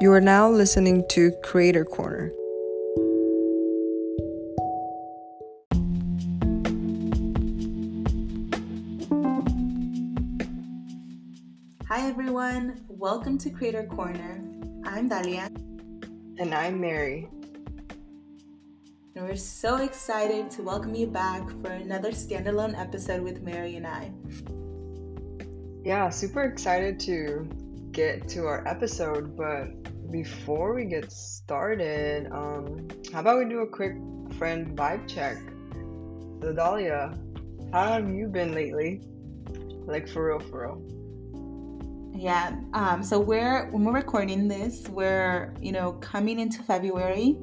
You are now listening to Creator Corner. Hi everyone, welcome to Creator Corner. I'm Dalia, And I'm Mary. and we're so excited to welcome you back for another standalone episode with Mary and I. Yeah, super excited to get to our episode, but before we get started, um, how about we do a quick friend vibe check? So, Dalia, how have you been lately? Like, for real, for real. Yeah, um, so we're when we're recording this, we're you know coming into February,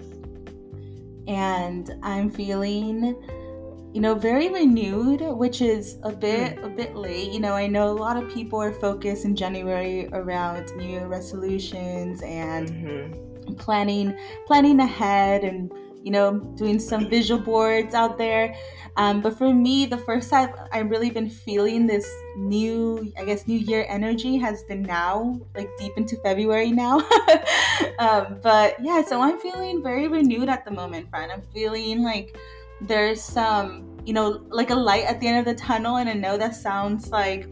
and I'm feeling you know very renewed, which is a bit a bit late. You know, I know a lot of people are focused in January around New Year resolutions and hmm planning planning ahead and you know doing some visual boards out there. Um, but for me the first time i've really been feeling this new i guess new year energy has been now like deep into february now. Um, but yeah so i'm feeling very renewed at the moment friend i'm feeling like there's some you know like a light at the end of the tunnel and i know that sounds like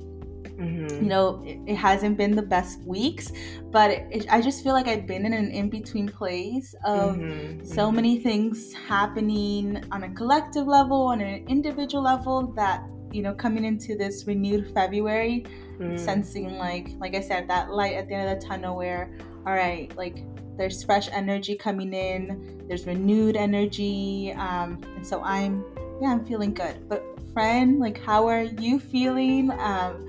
hmm you know it, it hasn't been the best weeks but it, it- i just feel like i've been in an in-between place of Mhm, so mhm. many things happening on a collective level on an individual level that you know coming into this renewed february Mm. sensing like like i said that light at the end of the tunnel where all right like there's fresh energy coming in there's renewed energy um and so i'm yeah i'm feeling good. But friend like how are you feeling? Um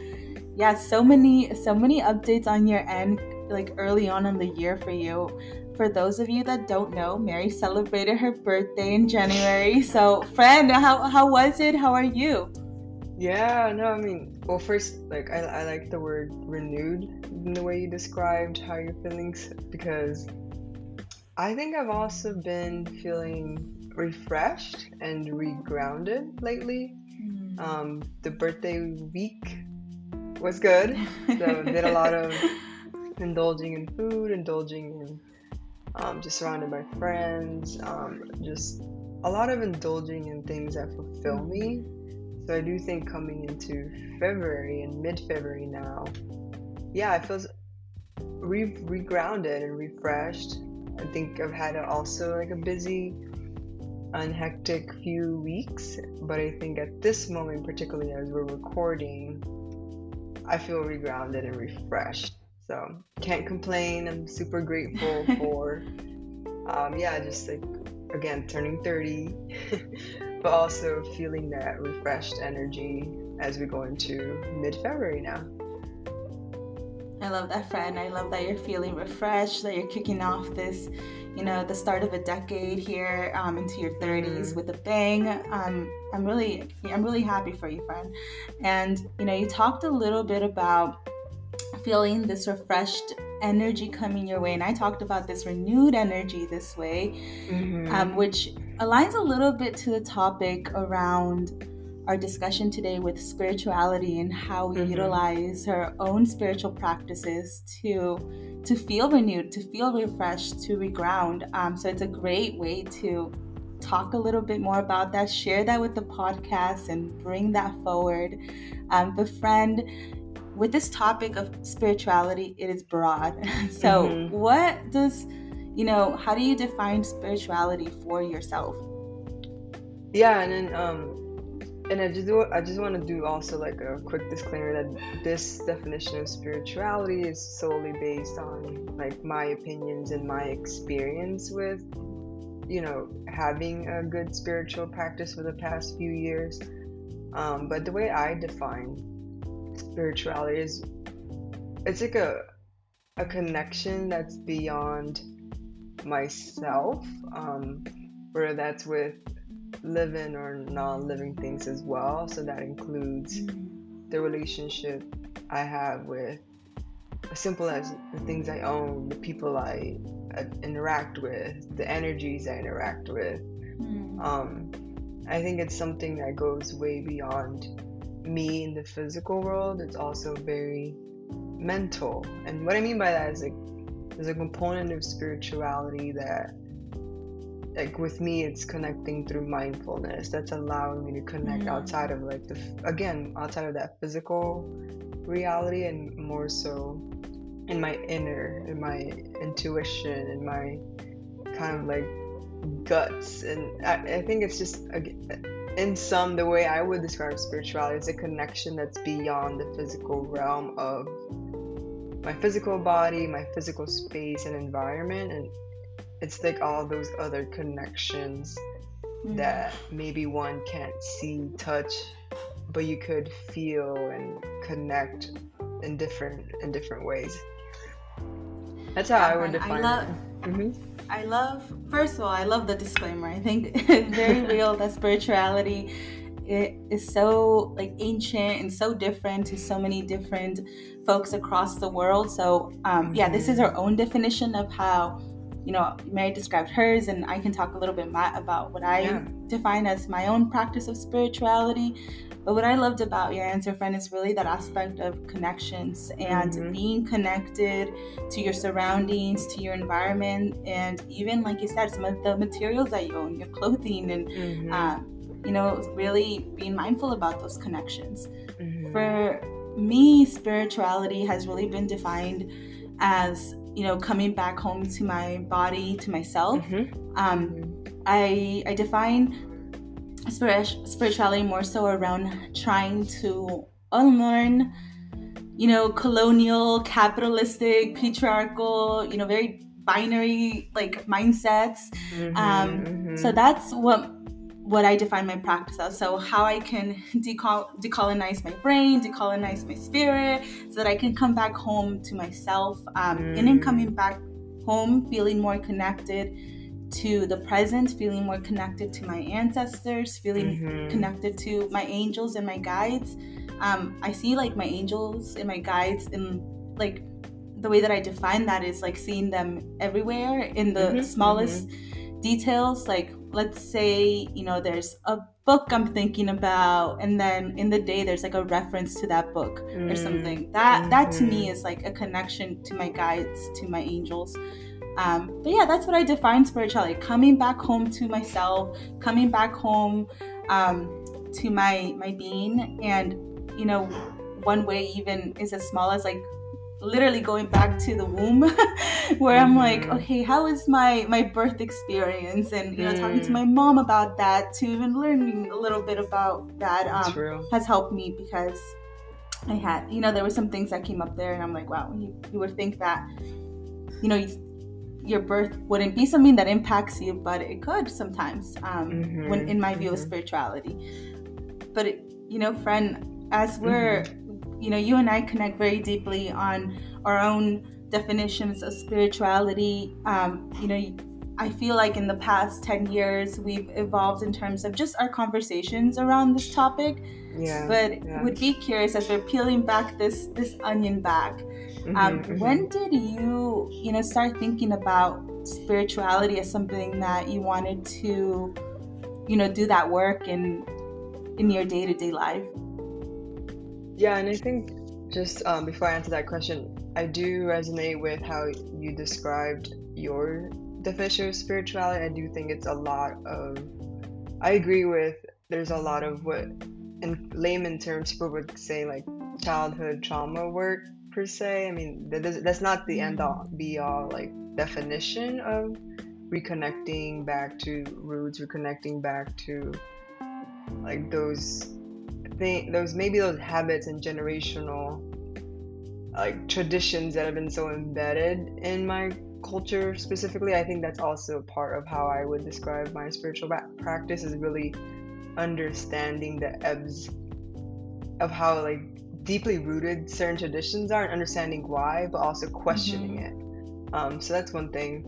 yeah so many so many updates on your end like early on in the year for you. For those of you that don't know mary celebrated her birthday in january. So friend how, how was it? How are you? Yeah, no, I mean, well, first, like, I, I like the word renewed in the way you described how you're feeling because I think I've also been feeling refreshed and regrounded lately. Um, the birthday week was good, so did a lot of indulging in food, indulging in um, just surrounded by friends, um, just a lot of indulging in things that fulfill me. So I do think coming into February and mid-February now, yeah, it feels re- regrounded and refreshed. I think I've had a, also like a busy and hectic few weeks, but I think at this moment, particularly as we're recording, I feel regrounded and refreshed. So can't complain. I'm super grateful for, um, yeah, just like again turning 30, but also feeling that refreshed energy as we go into mid-February now. I love that, friend. I love that you're feeling refreshed, that you're kicking off this, you know, the start of a decade here um, into your 30s Mhm. with a bang. Um, I'm really, I'm really happy for you, friend. And you know, you talked a little bit about feeling this refreshed energy coming your way, and I talked about this renewed energy this way um, which aligns a little bit to the topic around our discussion today with spirituality and how we Mhm. utilize our own spiritual practices to to feel renewed, to feel refreshed, to reground. Um, so it's a great way to talk a little bit more about that, share that with the podcast, and bring that forward. Um, but friend, with this topic of spirituality, it is broad. so Mhm. what does you know, how do you define spirituality for yourself? Yeah, and then um, and I just do, I just want to do also like a quick disclaimer that this definition of spirituality is solely based on like my opinions and my experience with you know having a good spiritual practice for the past few years. Um, but the way I define spirituality is it's like a a connection that's beyond myself, um, whether that's with living or non-living things as well. So that includes the relationship I have with as simple as the things I own, the people I, I interact with, the energies I interact with. Mm. Um, I think it's something that goes way beyond me in the physical world. It's also very mental. And what I mean by that is like there's a component of spirituality that like with me it's connecting through mindfulness. That's allowing me to connect mm. outside of like the again outside of that physical reality and more so in my inner in my intuition in my kind of like guts. And I, I think it's just in some the way i would describe spirituality is a connection that's beyond the physical realm of my physical body my physical space and environment. And it's like all those other connections mm. that maybe one can't see, touch, but you could feel and connect in different in different ways. That's how yeah, I would define I love, it. Mm-hmm. I love. First of all, I love the disclaimer. I think it's very real that spirituality it is so like ancient and so different to so many different folks across the world. So um, yeah, this is mm-hmm. our own definition of how you know, Mary described hers, and I can talk a little bit about what I yeah. define as my own practice of spirituality. But what I loved about your answer, friend, is really that aspect of connections and mm-hmm. being connected to your surroundings, to your environment, and even, like you said, some of the materials that you own, your clothing, and, mm-hmm. uh, you know, really being mindful about those connections. Mm-hmm. For me, spirituality has really been defined as you know coming back home to my body to myself mm-hmm. um, mm-hmm. i i define spirituality more so around trying to unlearn you know colonial capitalistic patriarchal you know very binary like mindsets mm-hmm, um, mm-hmm. so that's what what I define my practice as. So, how I can decol- decolonize my brain, decolonize my spirit, so that I can come back home to myself. Um, mm. And in coming back home, feeling more connected to the present, feeling more connected to my ancestors, feeling mm-hmm. connected to my angels and my guides. Um, I see like my angels and my guides in like the way that I define that is like seeing them everywhere in the mm-hmm. smallest mm-hmm. details, like let's say you know there's a book i'm thinking about and then in the day there's like a reference to that book mm. or something that mm-hmm. that to me mm-hmm. is like a connection to my guides to my angels um, but yeah that's what i define spirituality coming back home to myself coming back home um, to my my being and you know one way even is as small as like literally going back to the womb where i'm like mm-hmm. okay how is my my birth experience and you know mm. talking to mm. my mom about that to even learning a little bit about that um, has helped me because i had you know there were some things that came up there and i'm like wow you, you would think that you know you, your birth wouldn't be something that impacts you but it could sometimes um, mm-hmm. when in my view mm-hmm. of spirituality but it, you know friend as we're mm-hmm you know, you and I connect very deeply on our own definitions of spirituality. Um, you know, I feel like in the past 10 years, we've evolved in terms of just our conversations around this topic. Yeah. But yeah. would be curious as we're peeling back this this onion back. Mm-hmm, um, mm-hmm. When did you, you know, start thinking about spirituality as something that you wanted to, you know, do that work in in your day to day life? Yeah, and I think just um, before I answer that question, I do resonate with how you described your definition of spirituality. I do think it's a lot of. I agree with. There's a lot of what, in layman terms, people would say like childhood trauma work per se. I mean, that's not the end all be all like definition of reconnecting back to roots, reconnecting back to like those think those maybe those habits and generational like traditions that have been so embedded in my culture specifically i think that's also part of how i would describe my spiritual practice is really understanding the ebbs of how like deeply rooted certain traditions are and understanding why but also questioning mm-hmm. it um, so that's one thing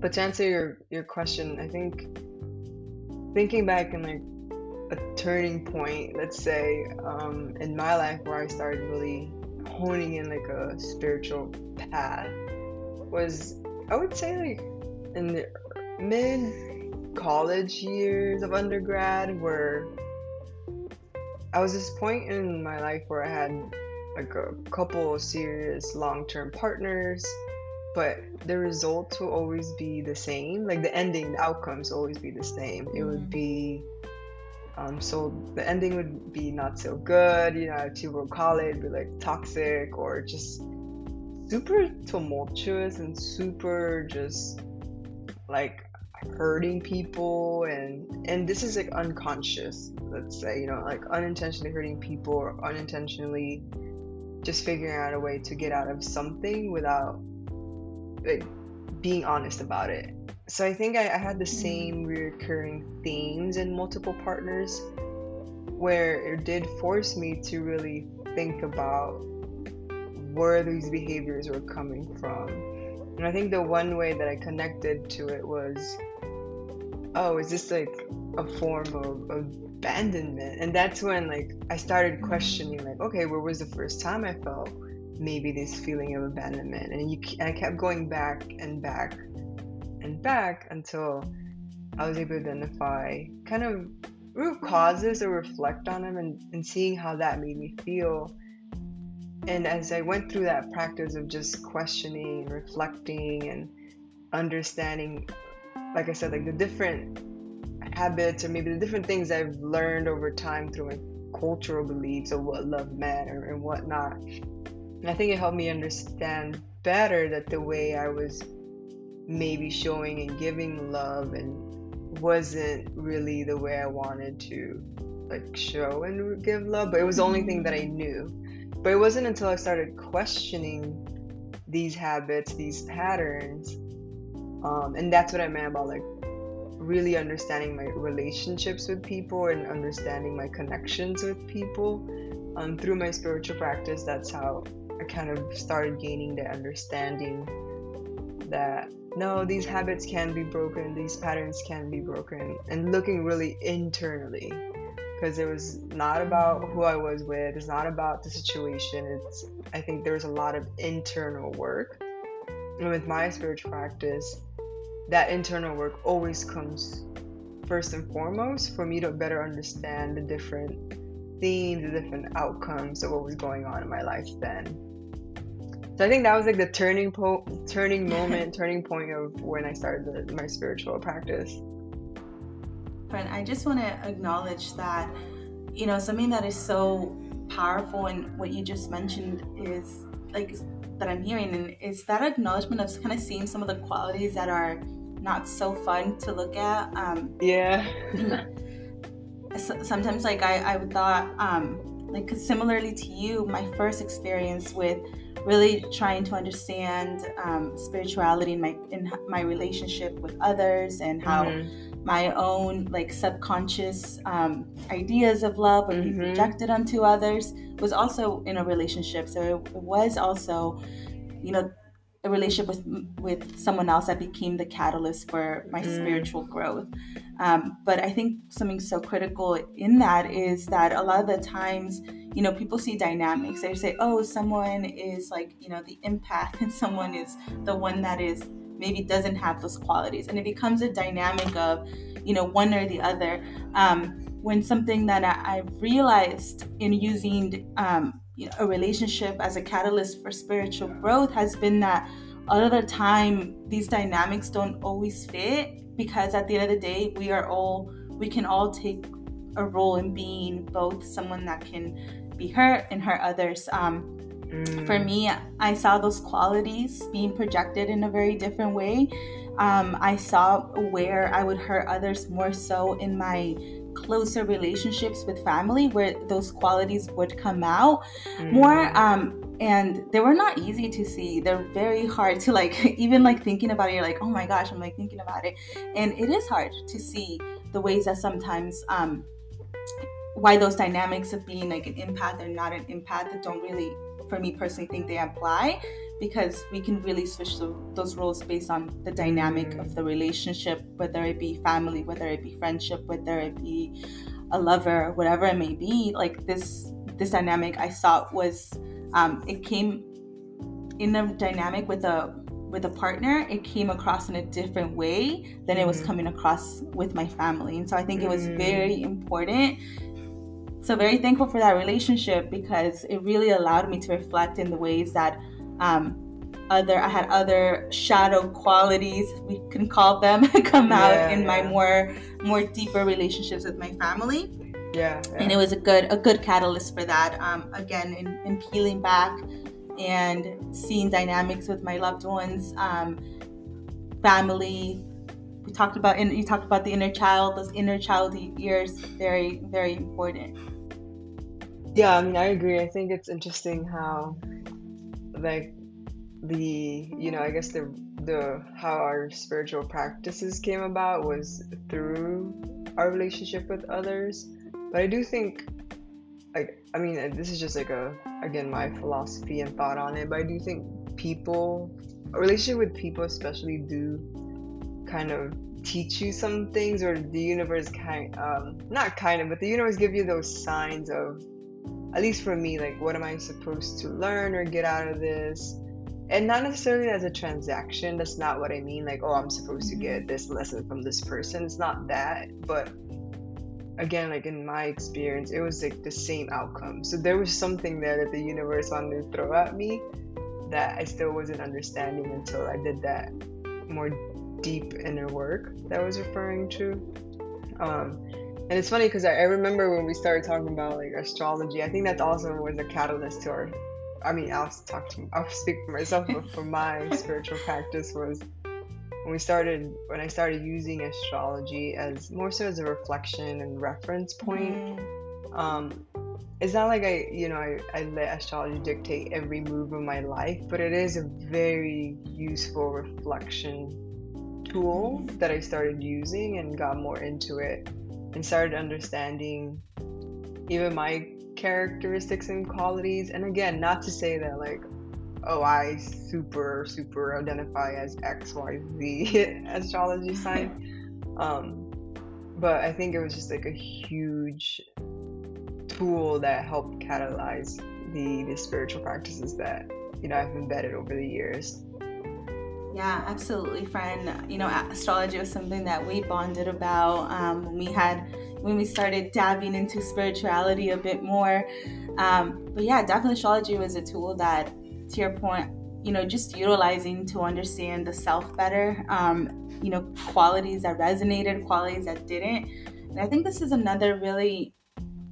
but to answer your your question i think thinking back and like a turning point, let's say, um, in my life where I started really honing in like a spiritual path was, I would say, like in the mid college years of undergrad, where I was this point in my life where I had like a couple of serious long term partners. but the results will always be the same. Like the ending, the outcomes will always be the same. It would Mhm. be um, so the ending would be not so good, you know, if people would call it, be like toxic or just super tumultuous and super just like hurting people and and this is like unconscious let's say you know like unintentionally hurting people or unintentionally just figuring out a way to get out of something without like being honest about it so i think i, I had the same recurring themes in multiple partners where it did force me to really think about where these behaviors were coming from. And i think the one way that i connected to it was oh is this like a form of, of abandonment? And that's when like i started questioning like okay where was the first time i felt maybe this feeling of abandonment? And you and i kept going back and back and back until i was able to identify kind of root causes or reflect on them and, and seeing how that made me feel and as i went through that practice of just questioning reflecting and understanding like i said like the different habits or maybe the different things I've learned over time through my cultural beliefs of what love meant or, and whatnot. And I think it helped me understand better that the way I was maybe showing and giving love and wasn't really the way I wanted to like show and give love, but it was the only thing that I knew. But it wasn't until I started questioning these habits, these patterns, um, and that's what I meant about like really understanding my relationships with people and understanding my connections with people um, through my spiritual practice that's how i kind of started gaining the understanding that no these habits can be broken these patterns can be broken and looking really internally because it was not about who i was with it's not about the situation it's i think there's a lot of internal work and with my spiritual practice that internal work always comes first and foremost for me to better understand the different themes, the different outcomes of what was going on in my life then. So I think that was like the turning po- turning moment, turning point of when I started the, my spiritual practice. Friend, I just want to acknowledge that, you know, something that is so powerful and what you just mentioned is like that I'm hearing and is that acknowledgement of kind of seeing some of the qualities that are not so fun to look at. Um, Yeah. sometimes like I, I thought um, like 'cause similarly to you, my first experience with really trying to understand um, spirituality in my in my relationship with others and how Mhm. my own like subconscious um, ideas of love be Mhm. projected onto others was also in a relationship so it, it was also you know a relationship with with someone else that became the catalyst for my Mm. spiritual growth. Um, but i think something so critical in that is that a lot of the times you know people see dynamics. They say oh someone is like you know the empath and someone is the one that is maybe doesn't have those qualities. And it becomes a dynamic of you know one or the other. Um, when something that I, i've realized in using um, you know, a relationship as a catalyst for spiritual growth has been that a lot of the time these dynamics don't always fit because at the end of the day we are all we can all take a role in being both someone that can be hurt and hurt others um, Mm. for me, I saw those qualities being projected in a very different way. Um, I saw where I would hurt others more so in my closer relationships with family, where those qualities would come out Mm. more. Um, and they were not easy to see. They're very hard to like, even like thinking about it, you're like, oh my gosh, I'm like thinking about it. And it is hard to see the ways that sometimes, um, why those dynamics of being like an empath or not an empath that don't really for me personally think they apply because we can really switch the, those roles based on the dynamic of the relationship whether it be family whether it be friendship whether it be a lover whatever it may be like this this dynamic i saw was um, it came in a dynamic with a with a partner it came across in a different way than it was Mhm. coming across with my family and so i think it was Mm. very important so very thankful for that relationship because it really allowed me to reflect in the ways that um, other i had other shadow qualities we can call them come yeah, out in yeah. my more more deeper relationships with my family. Yeah, yeah, and it was a good a good catalyst for that um, again in, in peeling back and seeing dynamics with my loved ones um, family. We talked about and you talked about the inner child those inner child years very very important. Yeah i mean i agree. I think it's interesting how like the you know i guess the the how our spiritual practices came about was through our relationship with others. But i do think like i mean this is just like a again my philosophy and thought on it but i do think people a relationship with people especially do kind of teach you some things or the universe kind um not kind of but the universe give you those signs of at least for me like what am i supposed to learn or get out of this and not necessarily as a transaction that's not what i mean like oh i'm supposed to get this lesson from this person it's not that but again like in my experience it was like the same outcome so there was something there that the universe wanted to throw at me that i still wasn't understanding until i did that more deep inner work that I was referring to. Um, and it's funny because I, I, remember when we started talking about like astrology. I think that also was a catalyst to our. I mean, I'll talk to. I'll speak for myself, but for my spiritual practice was when we started when I started using astrology as more so as a reflection and reference point. Mm. Um, it's not like I, you know, I, I let astrology dictate every move of my life, but it is a very useful reflection tool that I started using and got more into it and started understanding even my characteristics and qualities. And again, not to say that like, oh, I super, super identify as XYZ astrology sign. Um, but I think it was just like a huge tool that helped catalyze the, the spiritual practices that, you know, I've embedded over the years. Yeah, absolutely, friend. You know, astrology was something that we bonded about um, when we had when we started dabbing into spirituality a bit more. Um, but yeah, definitely astrology was a tool that, to your point, you know, just utilizing to understand the self better. Um, you know, qualities that resonated, qualities that didn't. And I think this is another really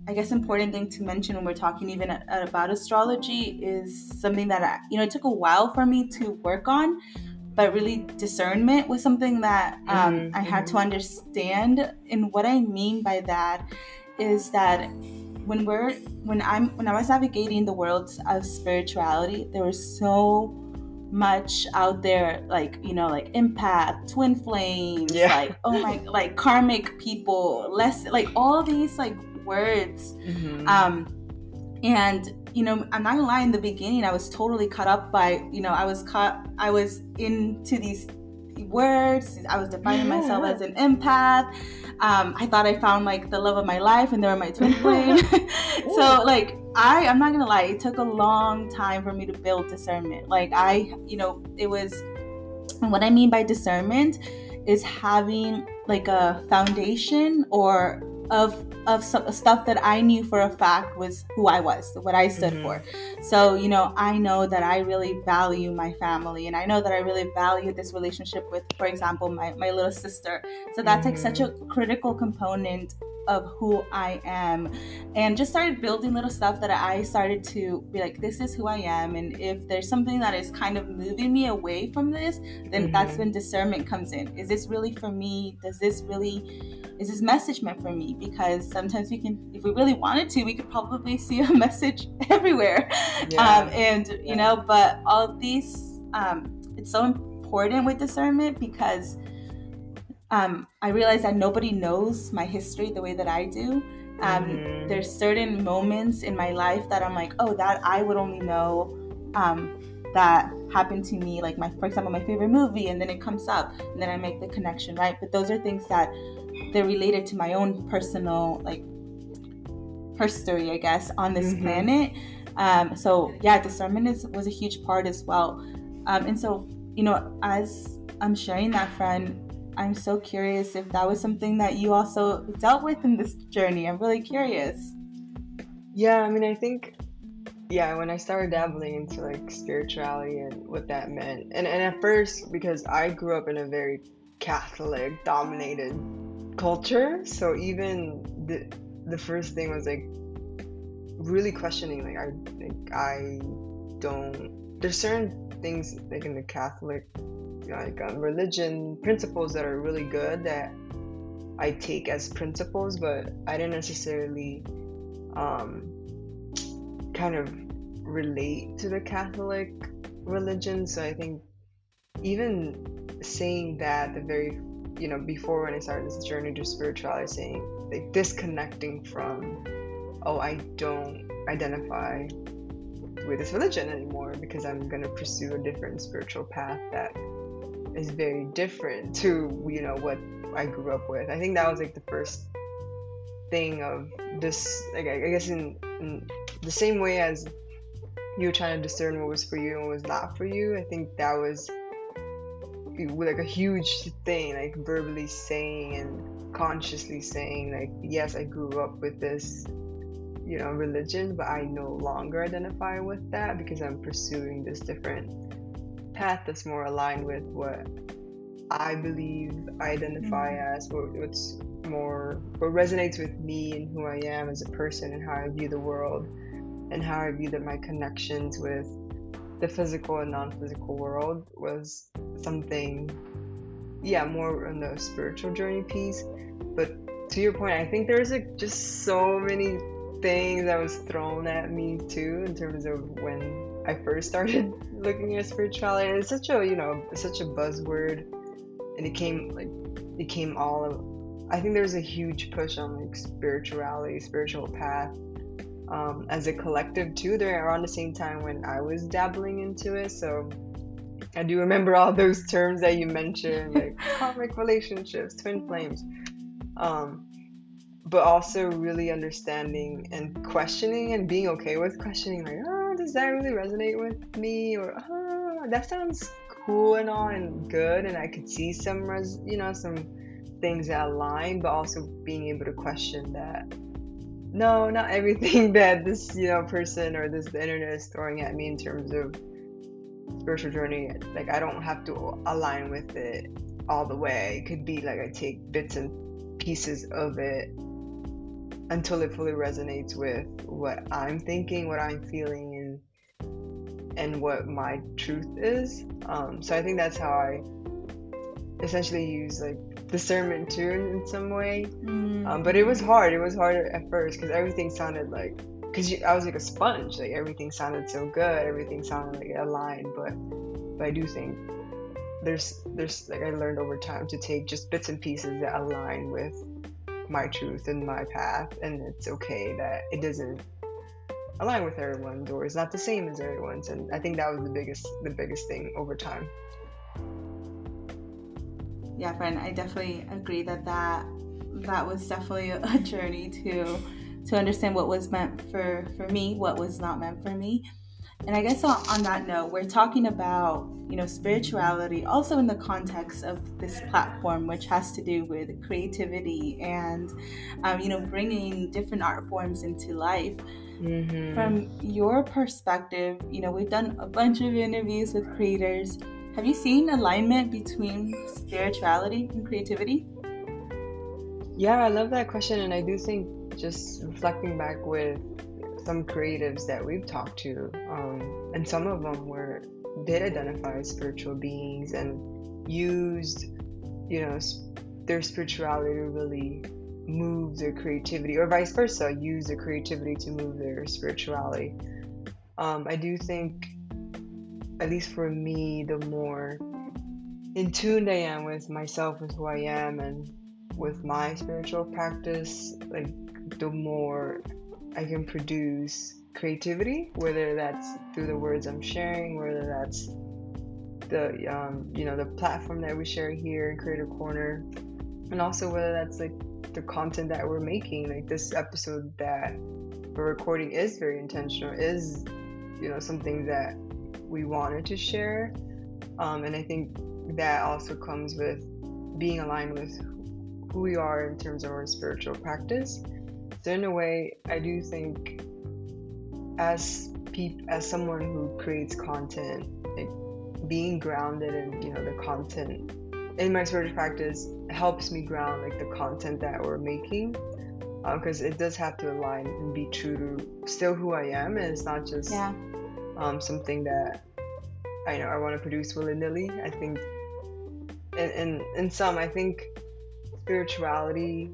I guess important thing to mention when we're talking even about astrology is something that I, you know it took a while for me to work on, but really discernment was something that um, mm-hmm. I had to mm-hmm. understand. And what I mean by that is that when we're when I'm when I was navigating the worlds of spirituality, there was so much out there like you know like empath twin flames yeah. like oh my like karmic people less like all these like words mm-hmm. um and you know, I'm not gonna lie, in the beginning, I was totally caught up by, you know, I was caught, I was into these words. I was defining yeah. myself as an empath. Um, I thought I found like the love of my life, and they were my twin flame. so, like, I, I'm not gonna lie, it took a long time for me to build discernment. Like, I, you know, it was, what I mean by discernment is having like a foundation or of of some, stuff that I knew for a fact was who I was, what I stood mm-hmm. for. So, you know, I know that I really value my family and I know that I really value this relationship with, for example, my, my little sister. So that's mm-hmm. like such a mm-hmm. critical component of who I am and just started building little stuff that I started to be like, this is who I am. And if there's something that is kind of moving me away from this, then mm-hmm. that's when discernment comes in. Is this really for me? Does this really is this message meant for me? Because sometimes we can, if we really wanted to, we could probably see a message everywhere. Yeah. Um, and, you yeah. know, but all these, um, it's so important with discernment because um, I realize that nobody knows my history the way that I do. Um, mm-hmm. There's certain moments in my life that I'm like, oh, that I would only know um, that happened to me. Like my, for example, my favorite movie, and then it comes up, and then I make the connection, right? But those are things that they're related to my own personal like history, I guess, on this mm-hmm. planet. Um, so yeah, discernment is, was a huge part as well. Um, and so you know, as I'm sharing that, friend, I'm so curious if that was something that you also dealt with in this journey. I'm really curious. Yeah, I mean, I think yeah, when I started dabbling into like spirituality and what that meant, and, and at first, because I grew up in a very Catholic dominated culture, so even the the first thing was like really questioning, like I like I don't. There's certain things like in the Catholic like um, religion principles that are really good that I take as principles, but I didn't necessarily um, kind of relate to the Catholic religion. So I think even saying that the very you know before when I started this journey to spirituality, saying like disconnecting from oh I don't identify with this religion anymore because I'm gonna pursue a different spiritual path that is very different to you know what I grew up with. I think that was like the first thing of this. Like I guess in, in the same way as you were trying to discern what was for you and what was not for you. I think that was like a huge thing, like verbally saying and consciously saying, like, yes, I grew up with this, you know, religion, but I no longer identify with that because I'm pursuing this different path that's more aligned with what I believe I identify mm-hmm. as, what, what's more, what resonates with me and who I am as a person and how I view the world and how I view that my connections with the physical and non-physical world was something yeah more on the spiritual journey piece but to your point i think there's like just so many things that was thrown at me too in terms of when i first started looking at spirituality it's such a you know such a buzzword and it came like it came all of i think there's a huge push on like spirituality spiritual path um, as a collective too. They're around the same time when I was dabbling into it, so I do remember all those terms that you mentioned, like karmic relationships, twin flames. Um, but also really understanding and questioning and being okay with questioning, like, oh, does that really resonate with me? Or, oh, that sounds cool and all and good, and I could see some, res- you know, some things that align, but also being able to question that no, not everything that this you know person or this the internet is throwing at me in terms of spiritual journey. Like I don't have to align with it all the way. It could be like I take bits and pieces of it until it fully resonates with what I'm thinking, what I'm feeling, and what my truth is. Um, so I think that's how I essentially use like discernment too in, in some way. Mm. Um, but it was hard. It was hard at first because everything sounded like because I was like a sponge. Like everything sounded so good. Everything sounded like aligned. But but I do think there's there's like I learned over time to take just bits and pieces that align with my truth and my path, and it's okay that it doesn't align with everyone's or is not the same as everyone's. And I think that was the biggest the biggest thing over time yeah, friend, I definitely agree that that that was definitely a journey to to understand what was meant for for me, what was not meant for me. And I guess on, that note, we're talking about you know spirituality also in the context of this platform, which has to do with creativity and um, you know bringing different art forms into life. Mm-hmm. From your perspective, you know we've done a bunch of interviews with creators have you seen alignment between spirituality and creativity? Yeah, I love that question. And I do think just reflecting back with some creatives that we've talked to, um, and some of them were did identify as spiritual beings and used, you know, their spirituality to really move their creativity, or vice versa, use their creativity to move their spirituality. Um, I do think at least for me, the more in tune I am with myself, with who I am, and with my spiritual practice, like the more I can produce creativity, whether that's through the words I'm sharing, whether that's the um, you know the platform that we share here in Creator Corner, and also whether that's like the content that we're making. Like this episode that we're recording is very intentional, is you know something that we wanted to share. Um, and I think that also comes with being aligned with who we are in terms of our spiritual practice. So, in a way, I do think as peop- as someone who creates content, like being grounded in you know the content in my spiritual practice helps me ground like the content that we're making because uh, it does have to align and be true to still who I am, and it's not just yeah. um, something that I know I want to produce willy nilly. I think, in, in in some, I think spirituality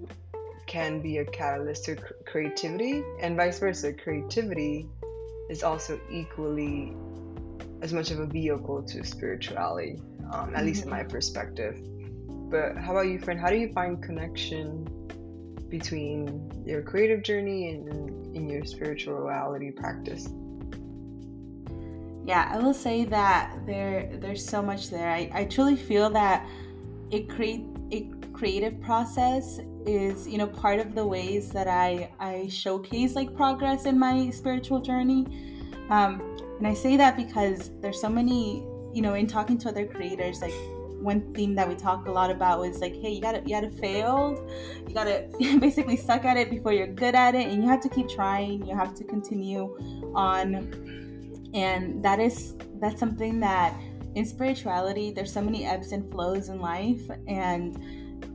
can be a catalyst to cr- creativity, and vice versa. Creativity is also equally as much of a vehicle to spirituality, um, at mm-hmm. least in my mm-hmm. perspective. But how about you, friend? How do you find connection between your creative journey and in your spirituality practice? Yeah, I will say that there there's so much there. I, I truly feel that it create a creative process is you know part of the ways that I I showcase like progress in my spiritual journey. Um, and I say that because there's so many you know in talking to other creators like one theme that we talk a lot about was like, hey, you gotta you gotta fail, you gotta basically suck at it before you're good at it, and you have to keep trying. You have to continue on, and that is that's something that in spirituality there's so many ebbs and flows in life, and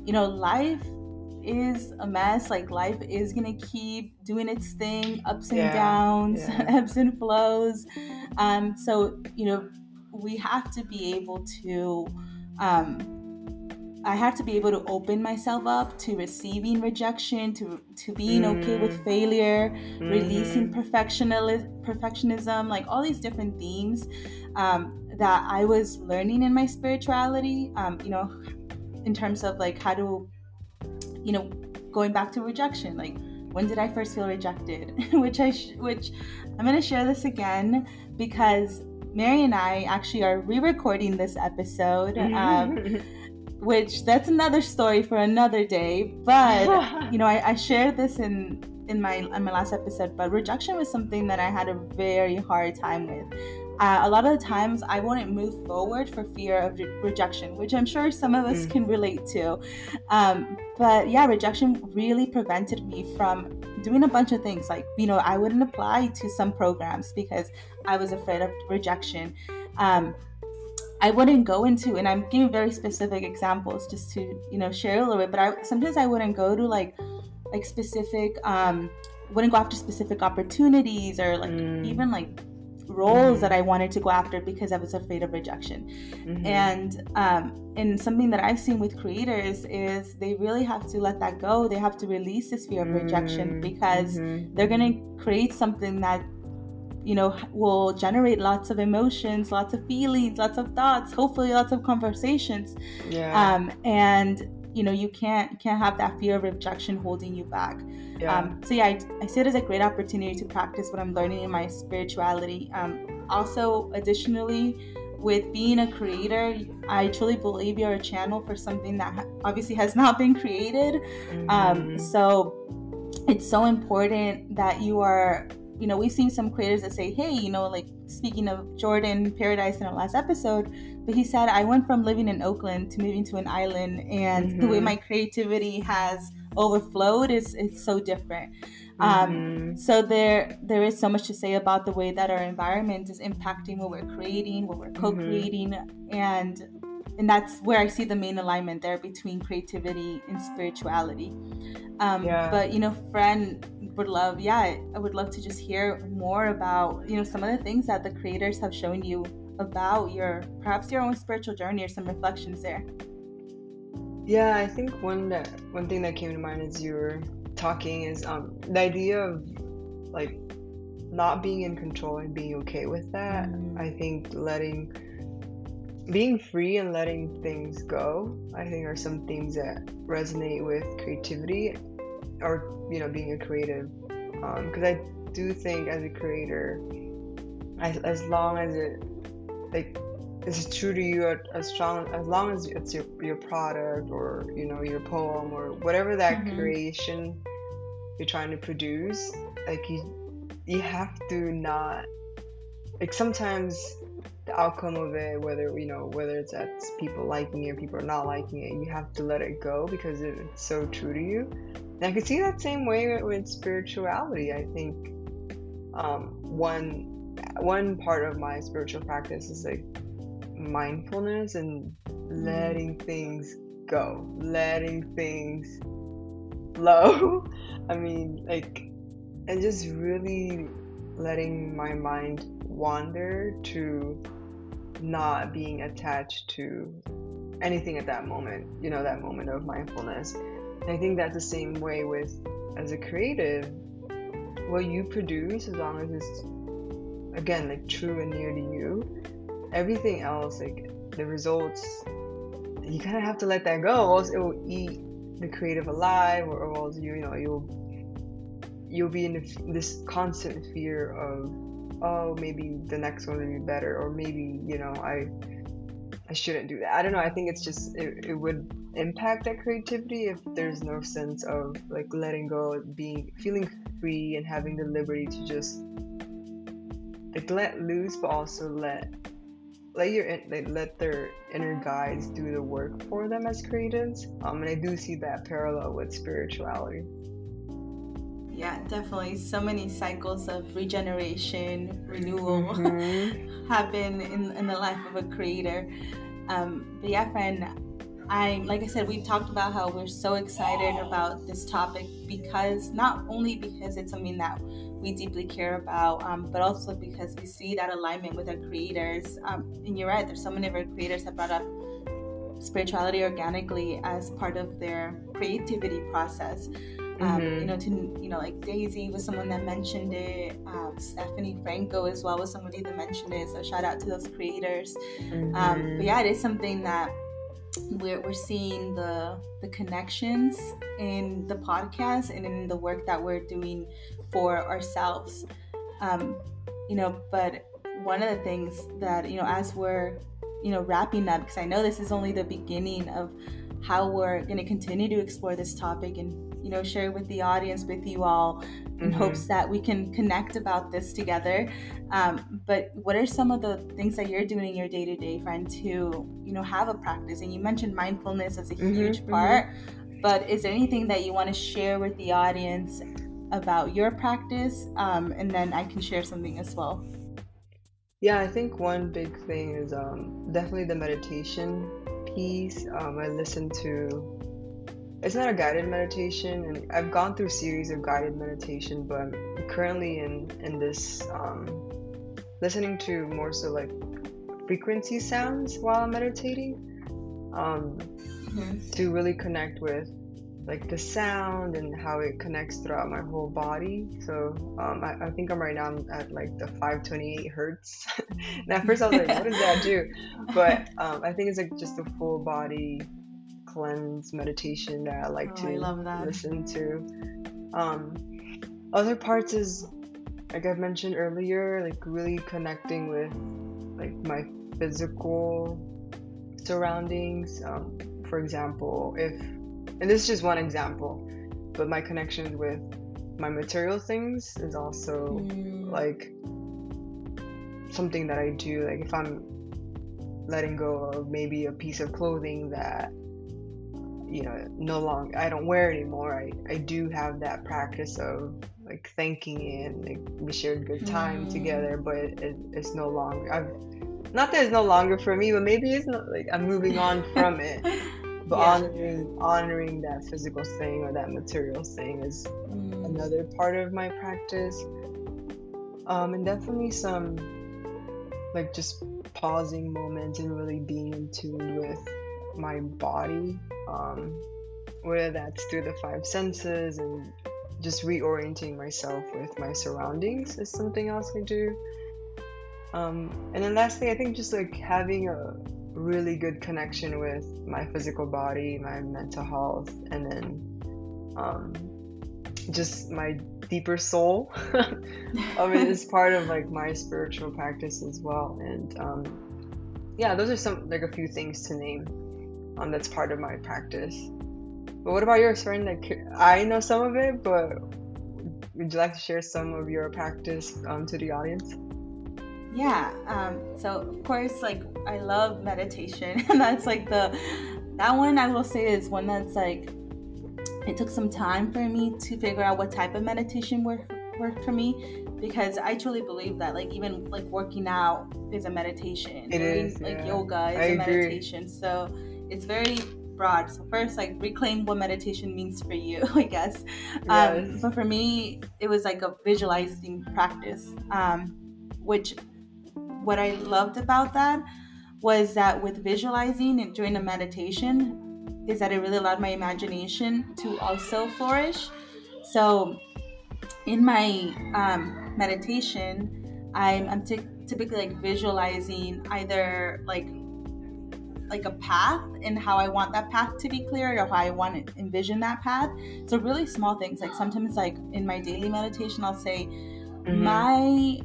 you know life is a mess like life is gonna keep doing its thing ups and yeah, downs yeah. ebbs and flows um so you know we have to be able to um, I have to be able to open myself up to receiving rejection, to to being mm. okay with mm. failure, mm-hmm. releasing perfectionism, perfectionism, like all these different themes um, that I was learning in my spirituality. Um, you know, in terms of like how to, you know, going back to rejection, like when did I first feel rejected? which I sh- which I'm gonna share this again because Mary and I actually are re-recording this episode. Um, which that's another story for another day. But you know, I, I shared this in in my in my last episode. But rejection was something that I had a very hard time with. Uh, a lot of the times, I wouldn't move forward for fear of re- rejection, which I'm sure some of us mm. can relate to. Um, but yeah, rejection really prevented me from doing a bunch of things. Like you know, I wouldn't apply to some programs because I was afraid of rejection. Um, I wouldn't go into, and I'm giving very specific examples just to you know share a little bit. But I sometimes I wouldn't go to like like specific, um, wouldn't go after specific opportunities or like mm. even like roles mm-hmm. that I wanted to go after because I was afraid of rejection. Mm-hmm. And um, and something that I've seen with creators is they really have to let that go. They have to release this fear of rejection mm-hmm. because mm-hmm. they're gonna create something that you know will generate lots of emotions lots of feelings lots of thoughts hopefully lots of conversations yeah. um, and you know you can't can't have that fear of rejection holding you back yeah. Um, so yeah I, I see it as a great opportunity to practice what i'm learning in my spirituality um, also additionally with being a creator i truly believe you're a channel for something that obviously has not been created um, mm-hmm. um, so it's so important that you are you know, we've seen some creators that say, hey, you know, like speaking of Jordan Paradise in our last episode, but he said, I went from living in Oakland to moving to an island, and mm-hmm. the way mm-hmm. my creativity has overflowed is it's so different. Um, mm-hmm. So there there is so much to say about the way that our environment is impacting what we're creating, what we're co-creating, mm-hmm. and and that's where I see the main alignment there between creativity and spirituality. Um, yeah. But you know, friend, would love, yeah, I would love to just hear more about, you know, some of the things that the creators have shown you about your perhaps your own spiritual journey or some reflections there. Yeah, I think one that one thing that came to mind as you were talking is um the idea of like not being in control and being okay with that. Mm. I think letting being free and letting things go, I think are some themes that resonate with creativity or you know being a creative because um, I do think as a creator as, as long as it like is true to you as strong as long as it's your, your product or you know your poem or whatever that mm-hmm. creation you're trying to produce like you you have to not like sometimes the outcome of it whether you know whether it's that people liking it or people are not liking it you have to let it go because it's so true to you and I could see that same way with spirituality. I think um, one one part of my spiritual practice is like mindfulness and letting things go, letting things flow. I mean, like, and just really letting my mind wander to not being attached to anything at that moment, you know, that moment of mindfulness. And I think that's the same way with as a creative, what you produce, as long as it's again like true and near to you, everything else, like the results, you kind of have to let that go, or else it will eat the creative alive, or, or else you, you know, you'll you'll be in this constant fear of oh maybe the next one will be better or maybe you know i i shouldn't do that. I don't know i think it's just it, it would impact that creativity if there's no sense of like letting go being feeling free and having the liberty to just like let loose but also let let your like, let their inner guides do the work for them as creatives. Um and i do see that parallel with spirituality. Yeah definitely. So many cycles of regeneration renewal mm-hmm. happen in, in the life of a creator. Um, but yeah friend I like I said, we've talked about how we're so excited about this topic because not only because it's something that we deeply care about, um, but also because we see that alignment with our creators. Um, and you're right, there's so many of our creators that brought up spirituality organically as part of their creativity process. Um, mm-hmm. You know, to you know, like Daisy was someone that mentioned it. Um, Stephanie Franco as well was somebody that mentioned it. So shout out to those creators. Mm-hmm. Um, but yeah, it is something that we're, we're seeing the the connections in the podcast and in the work that we're doing for ourselves um, you know but one of the things that you know as we're you know wrapping up because i know this is only the beginning of how we're going to continue to explore this topic and you know share with the audience with you all in mm-hmm. hopes that we can connect about this together um, but what are some of the things that you're doing in your day-to-day friend to you know have a practice and you mentioned mindfulness as a mm-hmm, huge mm-hmm. part mm-hmm. but is there anything that you want to share with the audience about your practice um, and then i can share something as well yeah i think one big thing is um, definitely the meditation piece um, i listen to it's not a guided meditation and i've gone through series of guided meditation but i'm currently in in this um, listening to more so like frequency sounds while i'm meditating um, mm-hmm. to really connect with like the sound and how it connects throughout my whole body so um, I, I, think i'm right now I'm at like the 528 hertz and at first i was like what does that do but um, i think it's like just a full body cleanse meditation that I like oh, to I listen to. Um, other parts is like I've mentioned earlier, like really connecting with like my physical surroundings. Um, for example, if and this is just one example, but my connection with my material things is also mm. like something that I do. Like if I'm letting go of maybe a piece of clothing that you know no longer i don't wear anymore i i do have that practice of like thanking it and like we shared good time mm. together but it, it's no longer i've not that it's no longer for me but maybe it's not like i'm moving on from it but yeah. honoring honoring that physical thing or that material thing is mm. another part of my practice um and definitely some like just pausing moments and really being in tune with my body, um, whether that's through the five senses and just reorienting myself with my surroundings is something else I do. Um, and then lastly, I think just like having a really good connection with my physical body, my mental health, and then um, just my deeper soul I mean, it is part of like my spiritual practice as well. And um, yeah, those are some like a few things to name um, that's part of my practice. But what about yours, friend? Like, I know some of it, but would you like to share some of your practice um, to the audience? Yeah. Um, so of course, like I love meditation, and that's like the that one I will say is one that's like it took some time for me to figure out what type of meditation worked worked for me. because I truly believe that like even like working out is a meditation. It is, like yeah. yoga is I a agree. meditation. So it's very broad. So first like reclaim what meditation means for you, I guess. Um, but for me, it was like a visualizing practice, um, which what I loved about that was that with visualizing and during a meditation, is that it really allowed my imagination to also flourish. So in my um, meditation, I'm, I'm ty- typically like visualizing either like like a path and how I want that path to be cleared or how I want to envision that path. So really small things like sometimes like in my daily meditation I'll say Mhm. my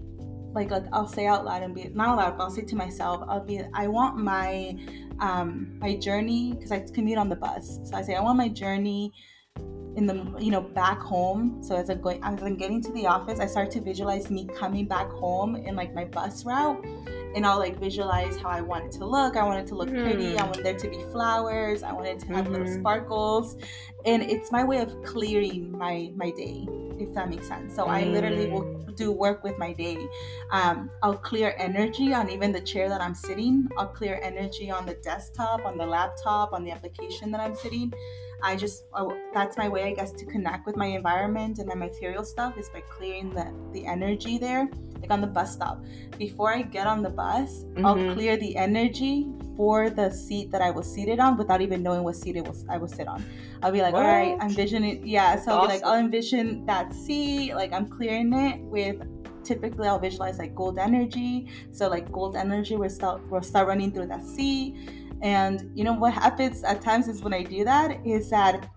like, like I'll say out loud and be not aloud, but I'll say to myself I'll be I want my um my journey because I commute on the bus. So I say I want my journey in the you know back home so as I'm going as I'm getting to the office I start to visualize me coming back home in like my bus route and I'll like visualize how I want it to look I want it to look pretty I Hmm. want there to be flowers I want it to have little Mhm. sparkles and it's my way of clearing my my day if that makes sense so I literally will Mm. do work with my day um, I'll clear energy on even the chair that I'm sitting. I'll clear energy on the desktop, on the laptop, on the application that I'm sitting. I just oh, that's my way, I guess, to connect with my environment and my material stuff is by clearing the the energy there, like on the bus stop. Before I get on the bus, I'll Mhm. clear the energy for the seat that I was seated on without even knowing what seat it was I will sit on. I'll be like, all right, I'm envisioning, yeah. So I'll be like, I'll envision that seat, like I'm clearing it with typically I'll visualize like gold energy. So like gold energy will start will start running through that sea. And you know what happens at times is when I do that is that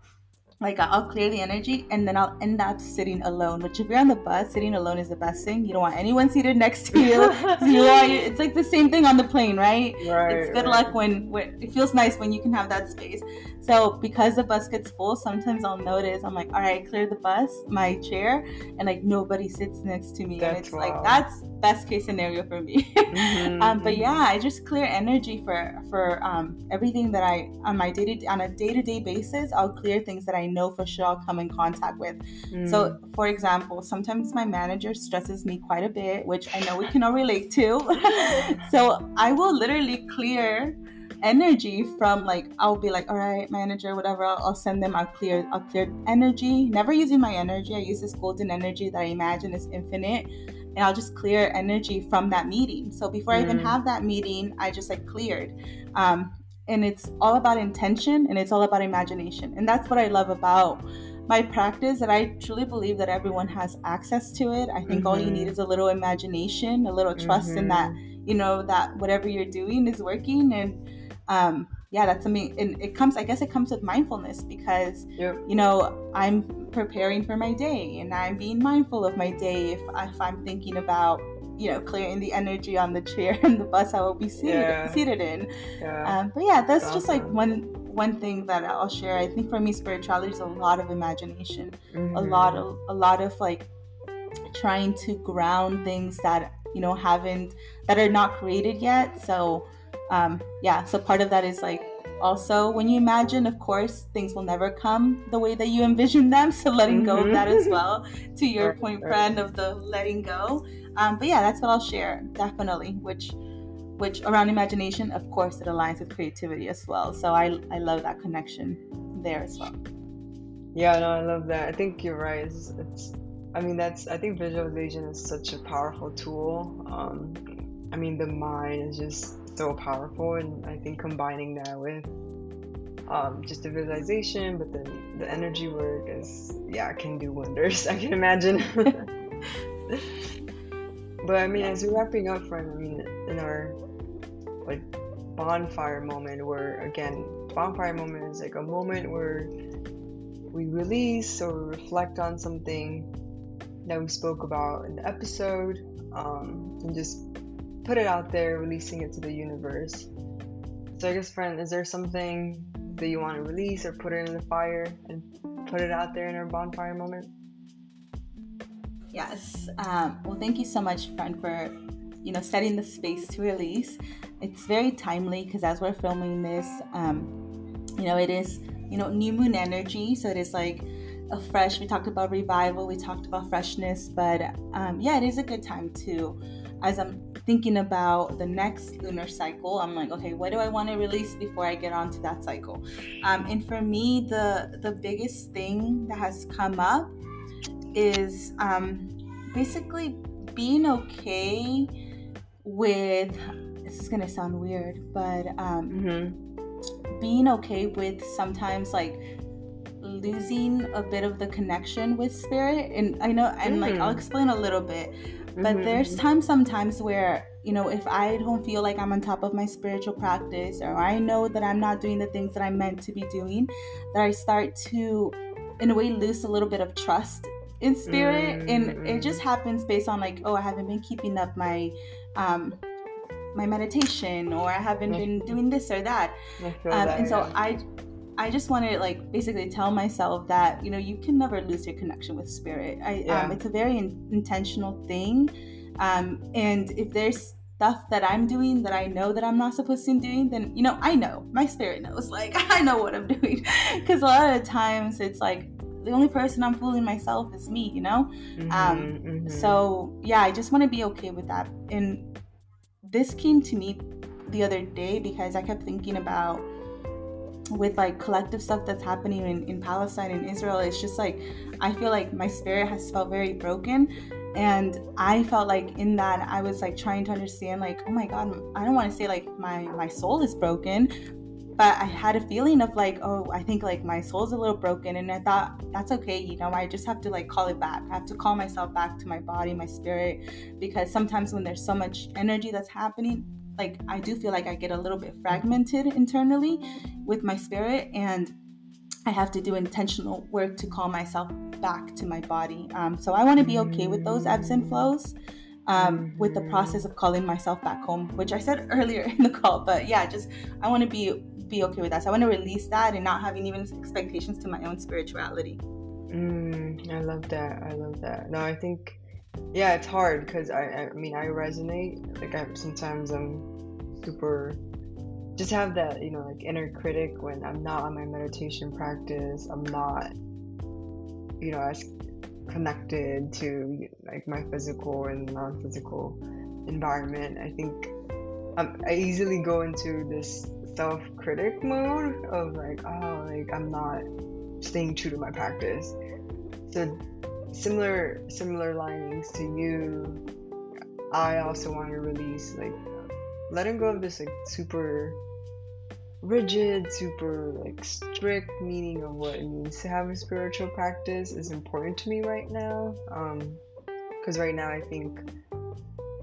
like I'll clear the energy and then I'll end up sitting alone. Which if you're on the bus, sitting alone is the best thing. You don't want anyone seated next to you. you want it's like the same thing on the plane, right? right, it's good right. luck when, when it feels nice when you can have that space. So because the bus gets full, sometimes I'll notice I'm like, all right, clear the bus, my chair, and like nobody sits next to me, and That's it's like that's best case scenario for me. Mhm, um, but mhm. yeah, I just clear energy for for um, everything that I on my day to on a day to day basis. I'll clear things that I know for sure I'll come in contact with. So, Mm. for example, sometimes my manager stresses me quite a bit, which I know we can all relate to. so, I will literally clear energy from like I'll be like, all right, manager, whatever. I'll, I'll send them. I'll clear. I'll clear energy. Never using my energy. I use this golden energy that I imagine is infinite, and I'll just clear energy from that meeting. So before I even Mm. have that meeting, I just like cleared. Um, and it's all about intention and it's all about imagination, and that's what I love about my practice that I truly believe that everyone has access to it. I think all you need is a little imagination, a little trust in that, you know, that whatever you're doing is working. And um, yeah, that's something, and it comes, I guess it comes with mindfulness because, Yep. you know, I'm preparing for my day and I'm being mindful of my day if, if I'm thinking about, you know, clearing the energy on the chair and the bus I will be seated, Yeah. seated in. Yeah. Um, but yeah, that's just like one one thing that I'll share. I think for me, spirituality is a lot of imagination, a Mhm. lot of a lot of like trying to ground things that you know haven't that are not created yet. So um, yeah, so part of that is like also when you imagine, of course, things will never come the way that you envision them. So letting go of that as well. To your Right, point, right. friend, of the letting go. Um, but yeah, that's what I'll share definitely. Which which around imagination, of course, it aligns with creativity as well. So I I love that connection there as well. Yeah, no, I love that. I think you're right. It's, it's I mean, that's, I think visualization is such a powerful tool. Um, I mean, the mind is just so powerful, and I think combining that with um, just the visualization, but then the energy work is, yeah, can do wonders. I can imagine. But I mean, as we're wrapping up, friend, I mean, in our like bonfire moment, where again, bonfire moment is like a moment where we release or reflect on something that we spoke about in the episode, um, and just put it out there, releasing it to the universe. So I guess, friend, is there something that you want to release or put it in the fire and put it out there in our bonfire moment? Yes. Um, well, thank you so much, friend, for you know setting the space to release. It's very timely because as we're filming this, um, you know, it is you know new moon energy, so it is like a fresh. We talked about revival. We talked about freshness, but um, yeah, it is a good time to, as I'm thinking about the next lunar cycle. I'm like, okay, what do I want to release before I get onto that cycle? Um, and for me, the the biggest thing that has come up is um, basically being okay with. This is gonna sound weird, but um, mm-hmm. being okay with sometimes like losing a bit of the connection with spirit and i know and mm. like i'll mm. explain a little bit but mm-hmm. there's times sometimes where you know if i don't feel like i'm on top of my spiritual practice or i know that i'm not doing the things that i'm meant to be doing that i start to in a way lose a little bit of trust in spirit mm-hmm. and it mm. just happens based on like oh i haven't been keeping up my um my meditation or i haven't been doing this or that, um, that and so yeah. i I just want to like basically tell myself that you know you can never lose your connection with spirit. I, um, yeah. um, it's a very in- intentional thing, um, and if there's stuff that I'm doing that I know that I'm not supposed to be doing, then you know I know my spirit knows. Like I know what I'm doing, because a lot of times it's like the only person I'm fooling myself is me. You know, mm-hmm, um, mm-hmm. so yeah, I just want to be okay with that. And this came to me the other day because I kept thinking about with like collective stuff that's happening in, in Palestine and Israel, it's just like I feel like my spirit has felt very broken. And I felt like in that I was like trying to understand, like, oh my God, I don't want to say like my my soul is broken, but I had a feeling of like, oh, I think like my soul's a little broken, and I thought that's okay, you know, I just have to like call it back. I have to call myself back to my body, my spirit, because sometimes when there's so much energy that's happening, like I do feel like I get a little bit fragmented internally with my spirit and I have to do intentional work to call myself back to my body. Um, so I want to be okay with those ebbs and flows. Um, with the process of calling myself back home, which I said earlier in the call, but yeah, just I want to be be okay with that. So I want to release that and not having even expectations to my own spirituality. Mm, I love that. I love that. No, I think yeah it's hard because I, I mean i resonate like i sometimes i'm super just have that you know like inner critic when i'm not on my meditation practice i'm not you know as connected to like my physical and non-physical environment. I think um, i easily go into this self-critic mode of like oh like i'm not staying true to my practice. So similar similar linings to you. I also want to release like letting go of this like super rigid super like strict meaning of what it means to have a spiritual practice is important to me right now um because right now i think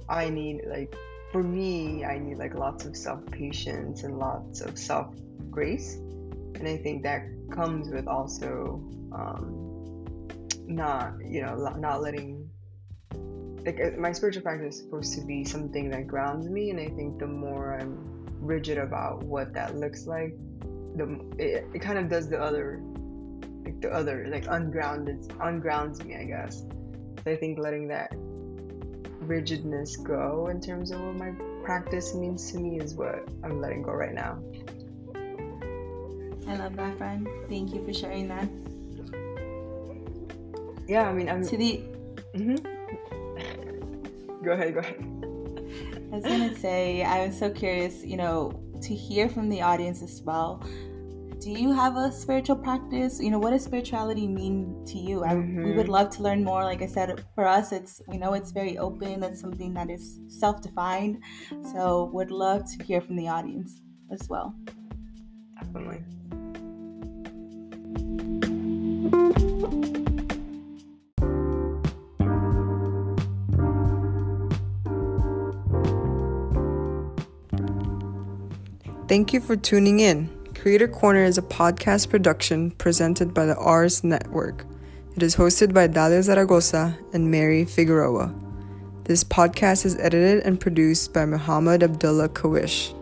i need like for me i need like lots of self patience and lots of self grace and i think that comes with also um not you know not letting like uh, my spiritual practice is supposed to be something that grounds me and i think the more i'm rigid about what that looks like the it, it kind of does the other like the other like ungrounded ungrounds me i guess so i think letting that rigidness go in terms of what my practice means to me is what i'm letting go right now i love that friend thank you for sharing that yeah, I mean, I'm to the. Mm-hmm. Go ahead. Go ahead. I was gonna say, I was so curious, you know, to hear from the audience as well. Do you have a spiritual practice? You know, what does spirituality mean to you? Mm-hmm. We would mm-hmm. love to learn more. Like I said, for us, it's we know it's very open. It's something that is self-defined. So, would love to hear from the audience as well. Definitely. Thank you for tuning in. Creator Corner is a podcast production presented by the Ars Network. It is hosted by Dalia Zaragoza and Mary Figueroa. This podcast is edited and produced by Muhammad Abdullah Kawish.